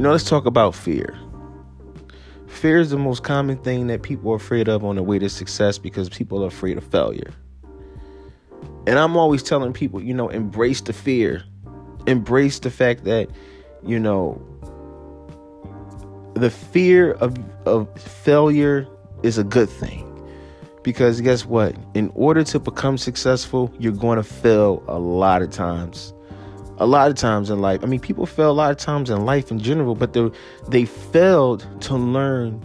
You know, let's talk about fear. Fear is the most common thing that people are afraid of on the way to success because people are afraid of failure. And I'm always telling people, you know, embrace the fear. Embrace the fact that, you know, the fear of, of failure is a good thing. Because guess what? In order to become successful, you're going to fail a lot of times. A lot of times in life. I mean, people fail a lot of times in life in general, but they they failed to learn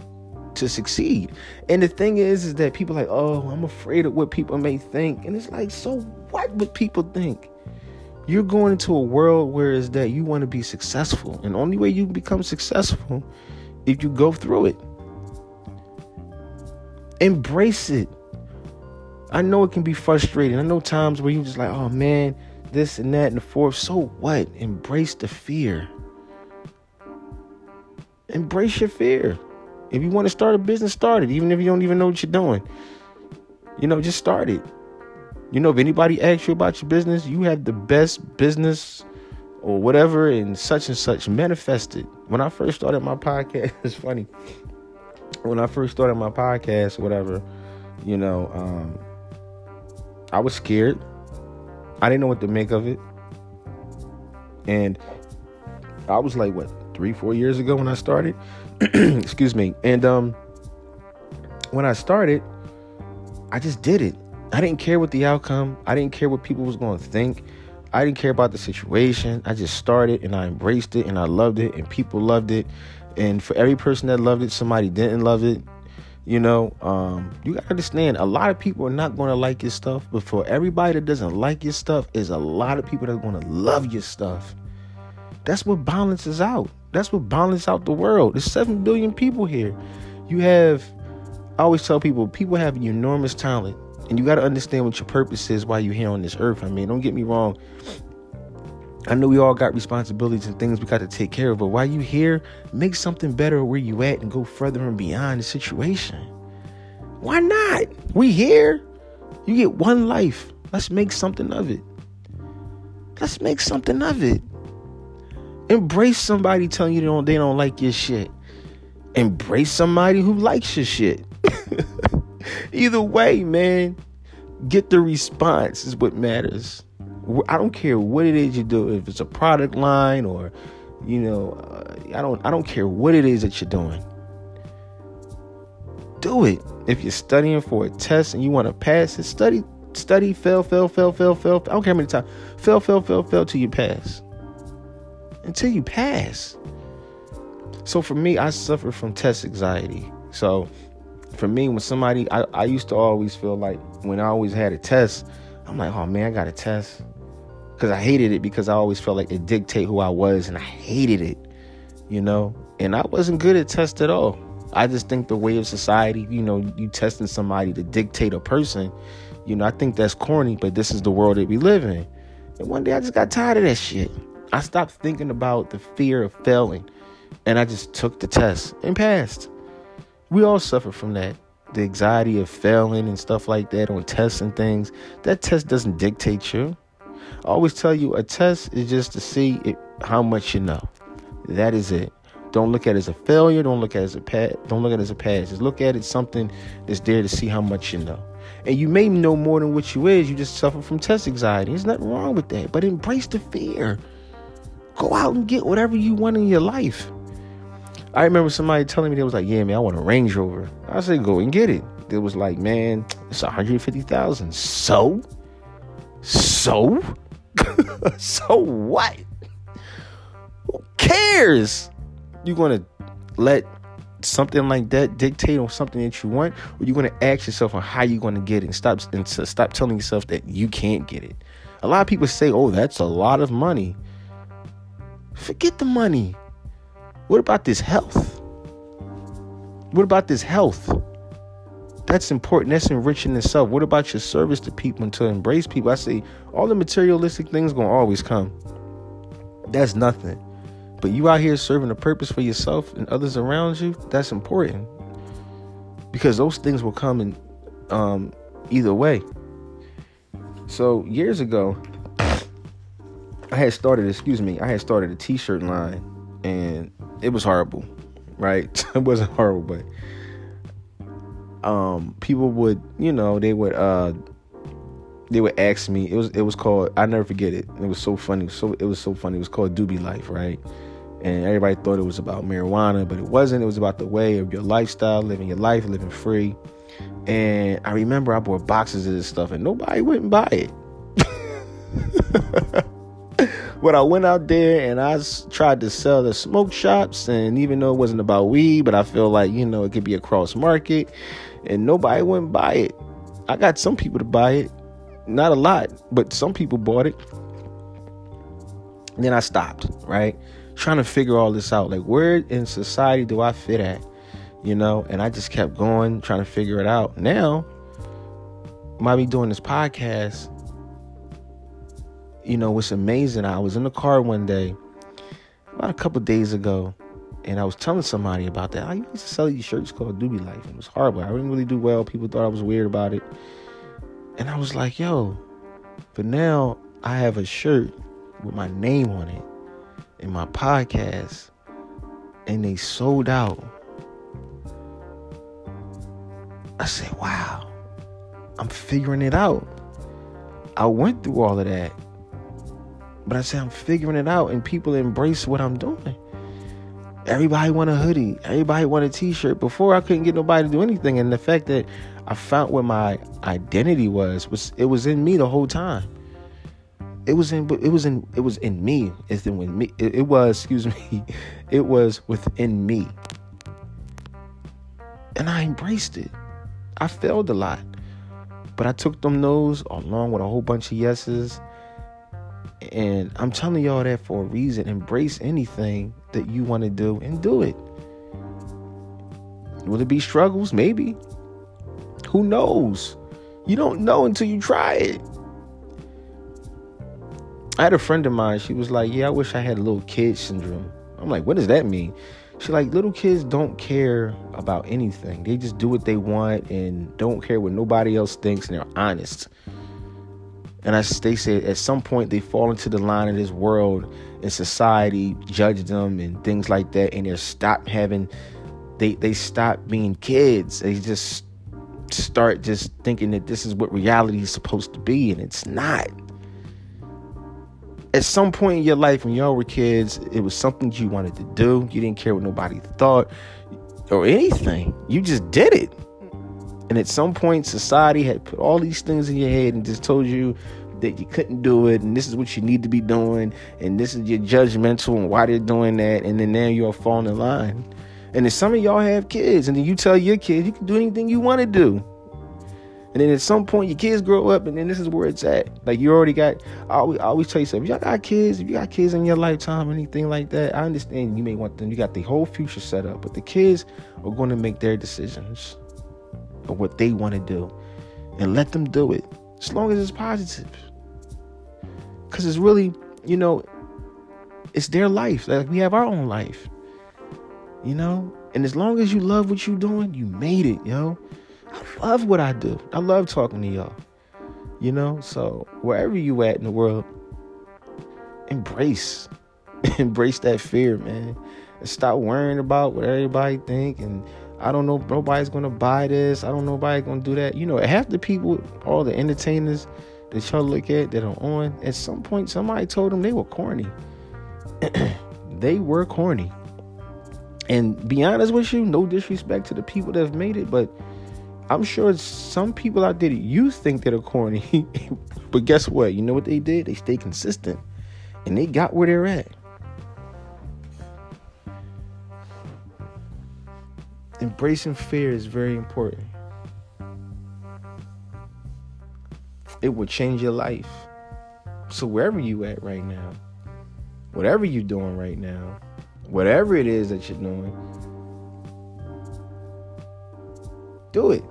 to succeed. And the thing is, is that people like, oh, I'm afraid of what people may think. And it's like, so what would people think? You're going into a world where is that you want to be successful. And only way you become successful if you go through it. Embrace it. I know it can be frustrating. I know times where you just like, oh man, this and that and the fourth. So what? Embrace the fear. Embrace your fear. If you want to start a business, start it. Even if you don't even know what you're doing. You know, just start it. You know, if anybody asks you about your business, you have the best business or whatever and such and such manifested. When I first started my podcast, it's funny. When I first started my podcast, whatever, you know, um, I was scared. I didn't know what to make of it. And I was like, what, three, four years ago when I started? Excuse me. And um when I started, I just did it. I didn't care what the outcome. I didn't care what people was going to think. I didn't care about the situation. I just started and I embraced it and I loved it and people loved it. And for every person that loved it, somebody didn't love it. You know, um, you gotta understand a lot of people are not gonna like your stuff, but for everybody that doesn't like your stuff, is a lot of people that are gonna love your stuff. That's what balances out. That's what balances out the world. There's seven billion people here. You have I always tell people, people have enormous talent. And you got to understand what your purpose is while you're here on this earth. I mean, don't get me wrong. I know we all got responsibilities and things we got to take care of, but while you here, make something better where you at and go further and beyond the situation. Why not? We here. You get one life. Let's make something of it. Let's make something of it. Embrace somebody telling you they don't, they don't like your shit. Embrace somebody who likes your shit. Either way, man, get the response is what matters. I don't care what it is you do. If it's a product line or, you know, uh, I don't. I don't care what it is that you're doing. Do it. If you're studying for a test and you want to pass it, study, study, fail, fail, fail, fail, fail. I don't care how many times. Fail, fail, fail, fail till you pass. Until you pass. So for me, I suffer from test anxiety. So for me, when somebody, I, I used to always feel like when I always had a test, I'm like, oh man, I got a test. Because I hated it because I always felt like it dictate who I was and I hated it, you know? And I wasn't good at tests at all. I just think the way of society, you know, you testing somebody to dictate a person, you know, I think that's corny, but this is the world that we live in. And one day I just got tired of that shit. I stopped thinking about the fear of failing and I just took the test and passed. We all suffer from that. The anxiety of failing and stuff like that on tests and things. That test doesn't dictate you. Always tell you a test is just to see it, how much you know. That is it. Don't look at it as a failure. Don't look at it as a pass. Don't look at it as a pass. Just look at it something that's there to see how much you know. And you may know more than what you is. You just suffer from test anxiety. There's nothing wrong with that. But embrace the fear. Go out and get whatever you want in your life. I remember somebody telling me they was like, "Yeah, man, I want a Range Rover." I said, "Go and get it." They was like, "Man, it's one hundred fifty thousand. So, so, so what? Who cares? You gonna let something like that dictate on something that you want, or you gonna ask yourself on how you're gonna get it and stop and stop telling yourself that you can't get it. A lot of people say, "Oh, that's a lot of money." Forget the money. What about this health? What about this health? That's important. That's enriching itself. What about your service to people and to embrace people? I say all the materialistic things gonna always come. That's nothing. But you out here serving a purpose for yourself and others around you, that's important. Because those things will come in um, either way. So years ago, I had started, excuse me, I had started a t-shirt line and it was horrible, right? it wasn't horrible, but um, people would, you know, they would uh, they would ask me. It was it was called. I never forget it. It was so funny. So it was so funny. It was called Doobie Life, right? And everybody thought it was about marijuana, but it wasn't. It was about the way of your lifestyle, living your life, living free. And I remember I bought boxes of this stuff, and nobody wouldn't buy it. but I went out there and I tried to sell the smoke shops, and even though it wasn't about weed, but I feel like you know it could be a cross market, and nobody wouldn't buy it. I got some people to buy it, not a lot, but some people bought it. And then I stopped, right? Trying to figure all this out. Like, where in society do I fit at? You know? And I just kept going, trying to figure it out. Now, might be doing this podcast. You know, what's amazing, I was in the car one day, about a couple days ago, and I was telling somebody about that. I used to sell these shirts called Doobie Life. And It was horrible. I didn't really do well. People thought I was weird about it. And I was like, yo, but now I have a shirt with my name on it in my podcast, and they sold out. I said, wow, I'm figuring it out. I went through all of that. But I said, I'm figuring it out, and people embrace what I'm doing. Everybody want a hoodie. Everybody want a t-shirt. Before I couldn't get nobody to do anything. And the fact that I found what my identity was was it was in me the whole time. It was in it was in it was in me. It's in with me. It, it was excuse me. It was within me, and I embraced it. I failed a lot, but I took them no's along with a whole bunch of yeses. And I'm telling y'all that for a reason. Embrace anything that you want to do and do it. Will it be struggles? Maybe. Who knows? You don't know until you try it. I had a friend of mine, she was like, Yeah, I wish I had a little kid syndrome. I'm like, What does that mean? She's like, Little kids don't care about anything. They just do what they want and don't care what nobody else thinks and they're honest. And as they say, at some point they fall into the line of this world and society judge them and things like that, and they stop having, they they stop being kids. They just start just thinking that this is what reality is supposed to be, and it's not. At some point in your life, when y'all were kids, it was something you wanted to do. You didn't care what nobody thought or anything. You just did it. And at some point, society had put all these things in your head and just told you that you couldn't do it, and this is what you need to be doing, and this is your judgmental and why they're doing that, and then now you're falling in line. And then some of y'all have kids, and then you tell your kids you can do anything you want to do. And then at some point, your kids grow up, and then this is where it's at. Like you already got. I always, I always tell you something. If y'all got kids, if you got kids in your lifetime, anything like that, I understand you may want them. You got the whole future set up, but the kids are going to make their decisions of what they want to do, and let them do it as long as it's positive. Because it's really, you know, it's their life. Like we have our own life. You know? And as long as you love what you're doing, you made it, yo. I love what I do. I love talking to y'all. You know? So wherever you at in the world, embrace. embrace that fear, man. And stop worrying about what everybody think and I don't know nobody's gonna buy this. I don't know nobody gonna do that. You know, half the people, all the entertainers that y'all look at that are on, at some point somebody told them they were corny. they were corny. And be honest with you, no disrespect to the people that have made it, but I'm sure some people out there that you think that are corny. but guess what? You know what they did? They stayed consistent and they got where they're at. Embracing fear is very important. It will change your life. So wherever you at right now, whatever you're doing right now, whatever it is that you're doing, do it.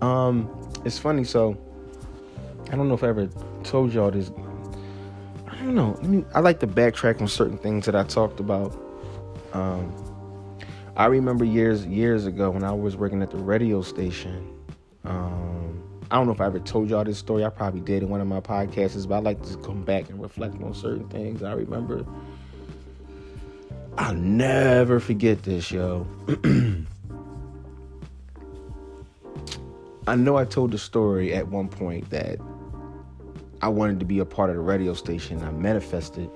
Um, it's funny. So I don't know if I ever told y'all this. I don't know. I mean, I like to backtrack on certain things that I talked about. Um, I remember years years ago when I was working at the radio station. Um, I don't know if I ever told y'all this story. I probably did in one of my podcasts, but I like to come back and reflect on certain things I remember. I'll never forget this, yo. I know I told the story at one point that I wanted to be a part of the radio station. I manifested,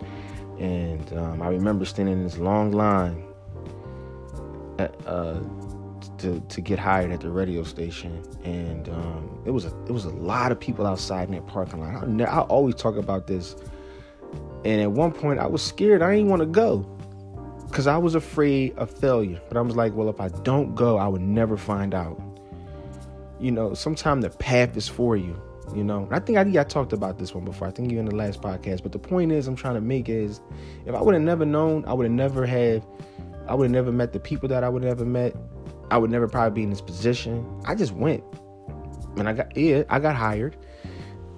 and um, I remember standing in this long line at, uh, to to get hired at the radio station, and um, it was a it was a lot of people outside in that parking lot. I, I always talk about this, and at one point I was scared. I didn't want to go because I was afraid of failure. But I was like, well, if I don't go, I would never find out. You know, sometimes the path is for you you know i think i, I talked about this one before i think you in the last podcast but the point is i'm trying to make is if i would have never known i would have never had i would have never met the people that i would have never met. I would never probably be in this position. I just went. And i got yeah i got hired.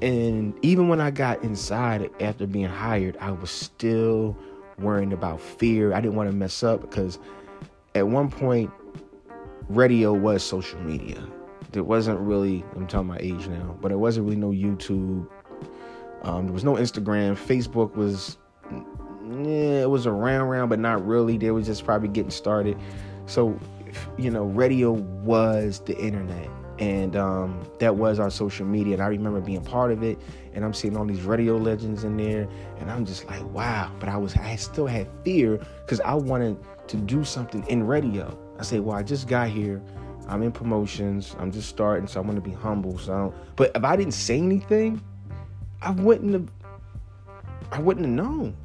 And even when i got inside after being hired i was still worrying about fear. I didn't want to mess up because at one point radio was social media. There wasn't really I'm telling my age now, but there wasn't really no YouTube. Um, there was no Instagram. Facebook was yeah, it was around around, but not really. They was just probably getting started. So you know, radio was the internet. And um, that was our social media. And I remember being part of it. And I'm seeing all these radio legends in there. And I'm just like, wow. But I was I still had fear because I wanted to do something in radio. I said, well, I just got here. I'm in promotions. I'm just starting, so I want to be humble. So I don't. But if I didn't say anything, I wouldn't have. I wouldn't have known.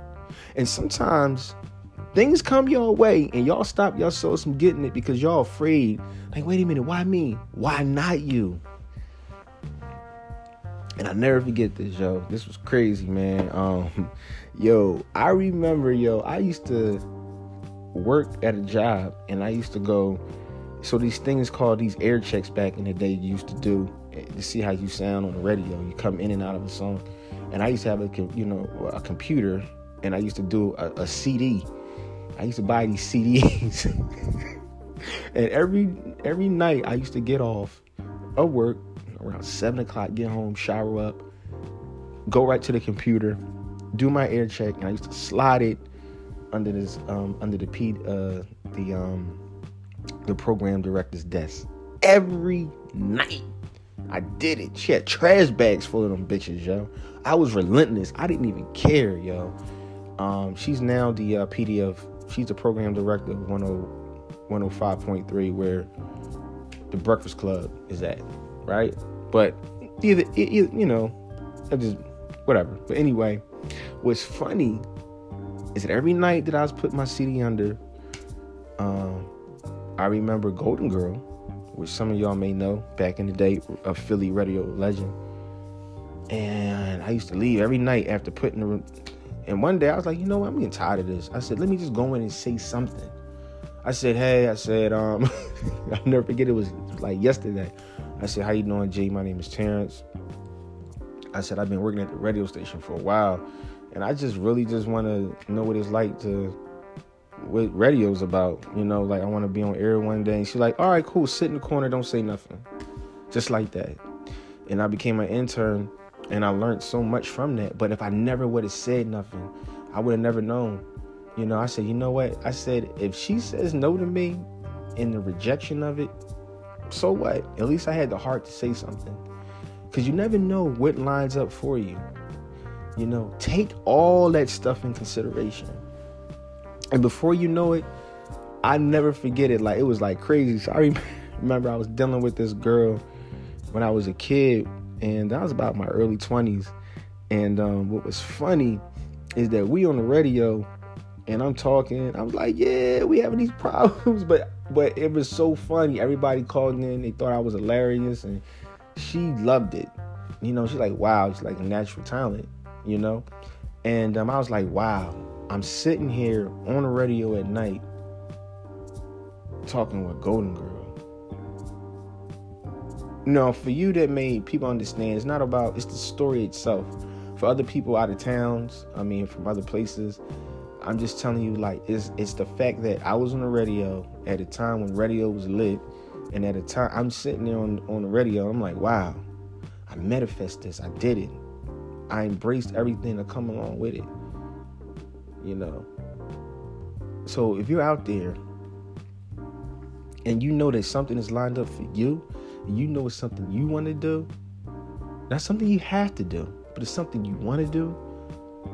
And sometimes things come your way, and y'all stop yourselves from getting it because y'all afraid. Like, wait a minute, why me? Why not you? And I never forget this, yo. This was crazy, man. Um, yo, I remember, yo, I used to work at a job, and I used to go so these things called these air checks back in the day you used to do eh, to see how you sound on the radio. You come in and out of a song, and I used to have a you know a computer, and I used to do a, a CD. I used to buy these CDs, and every every night I used to get off of work around seven o'clock, get home, shower up, go right to the computer, do my air check, and I used to slide it under this um, under the P uh, the um, the program director's desk every night. I did it. She had trash bags full of them bitches, yo. I was relentless. I didn't even care, yo. Um, she's now the uh, PD of, she's the program director of 105.3, where the Breakfast Club is at, right? But either, either you know, I just, whatever. But anyway, what's funny is that every night that I was putting my CD under, um, I remember Golden Girl, which some of y'all may know back in the day, a Philly radio legend. And I used to leave every night after putting the. And one day I was like, you know what? I'm getting tired of this. I said, let me just go in and say something. I said, hey, I said, um, I'll never forget it was like yesterday. I said, how you doing, Jay? My name is Terrence. I said, I've been working at the radio station for a while. And I just really just want to know what it's like to what radio's about. You know, like I want to be on air one day. And she's like, all right, cool, sit in the corner, don't say nothing. Just like that. And I became an intern and I learned so much from that. But if I never would have said nothing, I would have never known. You know, I said, you know what? I said, if she says no to me in the rejection of it, so what? At least I had the heart to say something. Because you never know what lines up for you. You know, take all that stuff in consideration. And before you know it, I never forget it. Like it was like crazy. So I remember I was dealing with this girl when I was a kid, and that was about my early twenties. And um, what was funny is that we on the radio, and I'm talking. I was like, "Yeah, we having these problems," but but it was so funny. Everybody called in. They thought I was hilarious, and she loved it. You know, she's like, "Wow, it's like a natural talent," you know. And um, I was like, "Wow." I'm sitting here on the radio at night talking with Golden Girl. No, for you that made people understand, it's not about it's the story itself. For other people out of towns, I mean from other places, I'm just telling you like it's it's the fact that I was on the radio at a time when radio was lit, and at a time I'm sitting there on on the radio, I'm like, wow, I manifest this, I did it. I embraced everything that come along with it you know. So if you're out there and you know that something is lined up for you, you know it's something you want to do, not something you have to do, but it's something you want to do,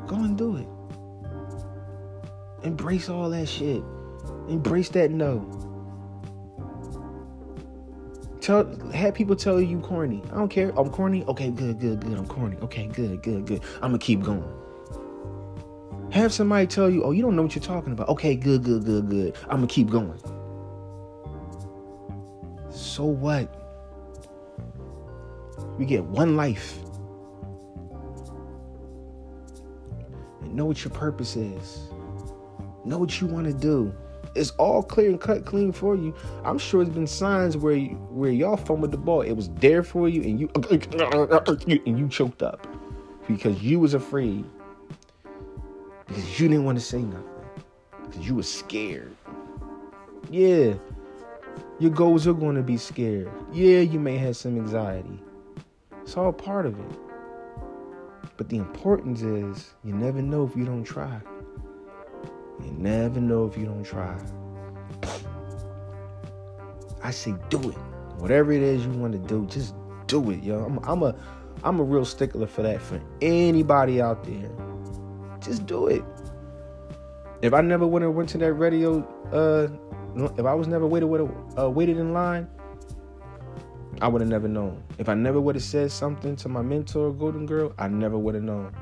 go and do it. Embrace all that shit. Embrace that no. Tell have people tell you corny. I don't care. I'm corny. Okay, good, good, good. I'm corny. Okay, good, good, good. I'm gonna keep going. Have somebody tell you, oh, you don't know what you're talking about. Okay, good, good, good, good. I'm gonna keep going. So what? We get one life. And know what your purpose is. Know what you want to do. It's all clear and cut clean for you. I'm sure there's been signs where you, where y'all fumbled the ball. It was there for you, and you and you choked up because you was afraid because you didn't want to say nothing because you were scared. Yeah, your goals are going to be scared. Yeah, you may have some anxiety. It's all part of it. But the importance is you never know if you don't try. You never know if you don't try. I say do it. Whatever it is you want to do, just do it, yo. I'm, I'm a I'm a real stickler for that for anybody out there. Just do it. If I never went to that radio, uh, if I was never waited would uh, waited in line, I would have never known. If I never would have said something to my mentor, Golden Girl, I never would have known.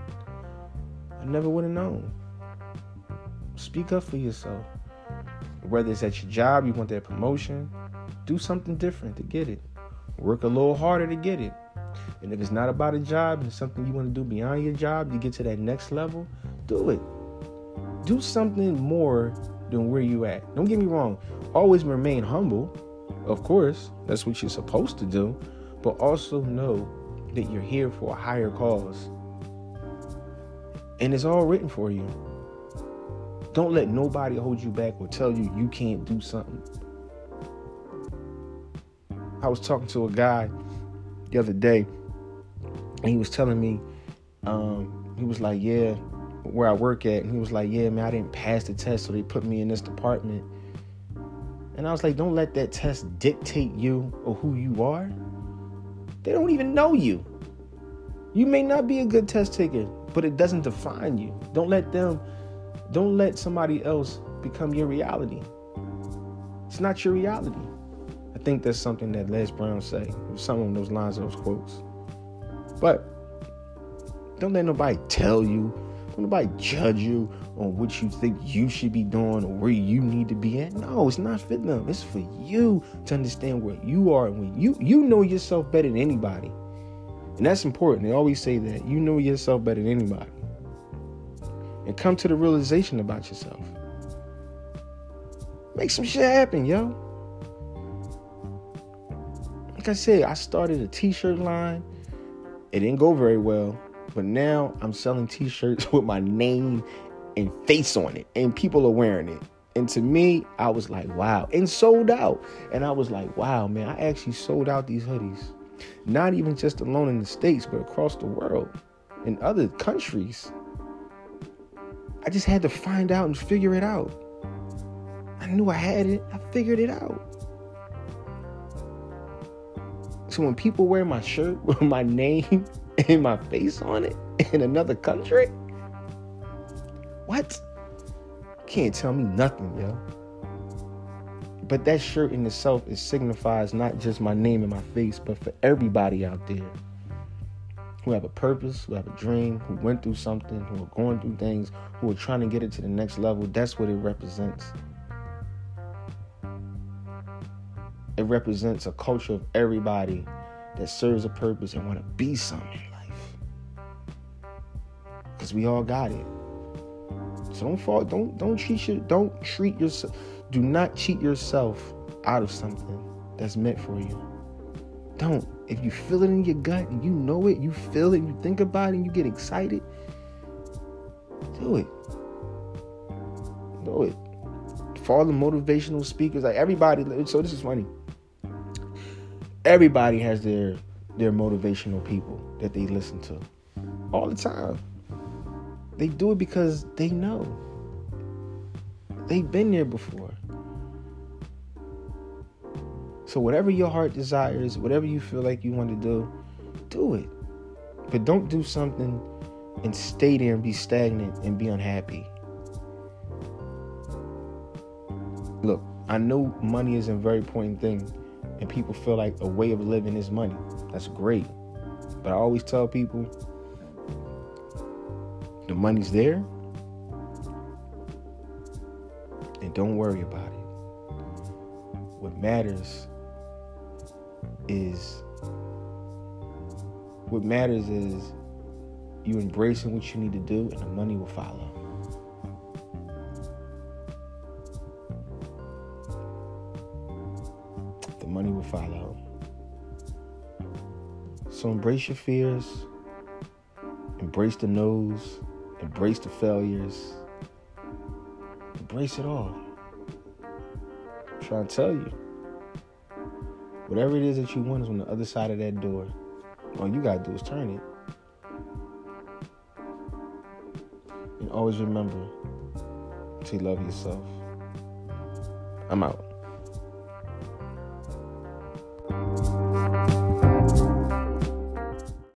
I never would have known. Speak up for yourself. Whether it's at your job, you want that promotion, do something different to get it. Work a little harder to get it. And if it's not about a job and something you want to do beyond your job to get to that next level, do it. Do something more than where you at. Don't get me wrong. Always remain humble. Of course, that's what you're supposed to do. But also know that you're here for a higher cause. And it's all written for you. Don't let nobody hold you back or tell you you can't do something. I was talking to a guy the other day, and he was telling me, um, he was like, Yeah, where I work at, and he was like, Yeah, man, I didn't pass the test, so they put me in this department. And I was like, Don't let that test dictate you or who you are. They don't even know you. You may not be a good test taker, but it doesn't define you. Don't let them, don't let somebody else become your reality. It's not your reality. I think that's something that Les Brown say. Some of those lines, those quotes. But don't let nobody tell you don't nobody judge you on what you think you should be doing or where you need to be at. No, it's not for them. It's for you to understand where you are. and When you you know yourself better than anybody, and that's important. They always say that you know yourself better than anybody, and come to the realization about yourself. Make some shit happen, yo. Like I said, I started a t-shirt line. It didn't go very well. But now I'm selling t-shirts with my name and face on it, and people are wearing it. And to me, I was like, wow, and sold out. And I was like, wow, man, I actually sold out these hoodies. Not even just alone in the States, but across the world, in other countries. I just had to find out and figure it out. I knew I had it, I figured it out. So when people wear my shirt with my name and my face on it in another country? What? Can't tell me nothing, yo. But that shirt in itself it signifies not just my name and my face, but for everybody out there who have a purpose, who have a dream, who went through something, who are going through things, who are trying to get it to the next level. That's what it represents. It represents a culture of everybody that serves a purpose and want to be something in life. Because we all got it. So don't fall, don't don't treat your don't treat yourself do not cheat yourself out of something that's meant for you. Don't. If you feel it in your gut and you know it, you feel it, you think about it, and you get excited, do it. Do it. Follow motivational speakers. Like everybody, so this is funny everybody has their their motivational people that they listen to all the time. They do it because they know. They've been there before. So whatever your heart desires, whatever you feel like you want to do, do it. But don't do something and stay there and be stagnant and be unhappy. Look, I know money is a very important thing, and people feel like a way of living is money. That's great. But I always tell people money's there, and don't worry about it. What matters is what matters is you embracing what you need to do, and the money will follow. The money will follow. So embrace your fears, embrace the no's, embrace the failures, embrace it all. I'm trying to tell you. Whatever it is that you want is on the other side of that door. All you gotta do is turn it. And always remember to love yourself. I'm out.